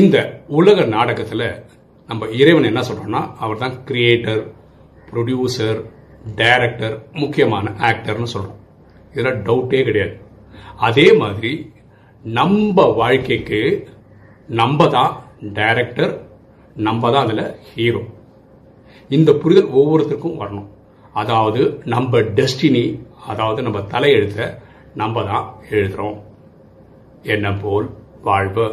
இந்த உலக நாடகத்தில் நம்ம இறைவன் என்ன சொல்கிறோன்னா அவர் தான் கிரியேட்டர் ப்ரொடியூசர் டைரக்டர் முக்கியமான ஆக்டர்னு சொல்கிறோம் இதில் டவுட்டே கிடையாது. அதே மாதிரி நம்ம வாழ்க்கைக்கு நம்ம தான் டைரக்டர் நம்ம தான் அதில் ஹீரோ இந்த புரிதல் ஒவ்வொருத்தருக்கும் வரணும். அதாவது நம்ம டெஸ்டினி அதாவது நம்ம தலையெழுத்த நம்ம தான் எழுதுகிறோம் என்ன போல் வாழ்வு.